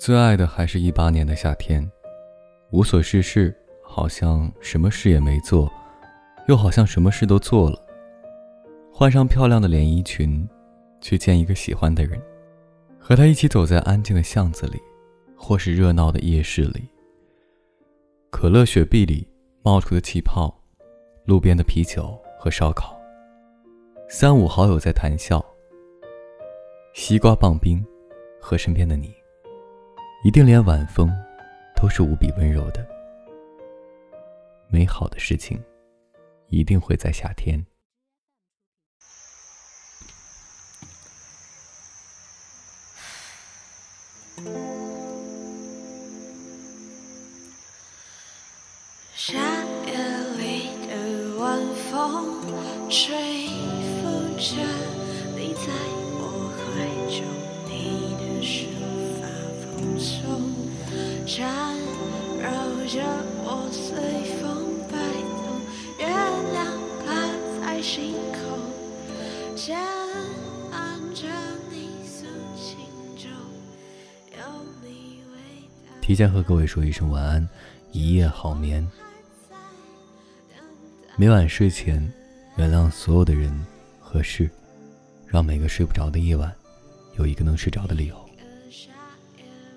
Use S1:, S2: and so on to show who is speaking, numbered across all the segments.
S1: 最爱的还是一八年的夏天，无所事事，好像什么事也没做，又好像什么事都做了。换上漂亮的连衣裙，去见一个喜欢的人，和他一起走在安静的巷子里，或是热闹的夜市里。可乐、雪碧里冒出的气泡，路边的啤酒和烧烤，三五好友在谈笑。西瓜棒冰，和身边的你。一定连晚风都是无比温柔的。美好的事情，一定会在夏天。
S2: 夏夜里的晚风，吹拂着你在随风摆动，月亮挂在星空，牵绊着你诉情中有你味道。
S1: 提前和各位说一声晚安，一夜好眠。每晚睡前，原谅所有的人和事，让每个睡不着的夜晚，有一个能睡着的理由。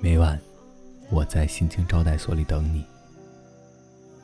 S1: 每晚。我在心情招待所里等你，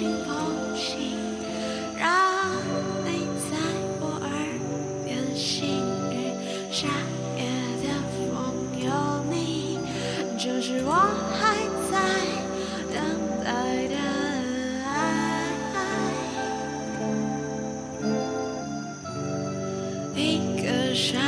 S1: 轻风
S2: 起让你在我耳边细语夏夜的风有你就是我还在等待的爱。一个傻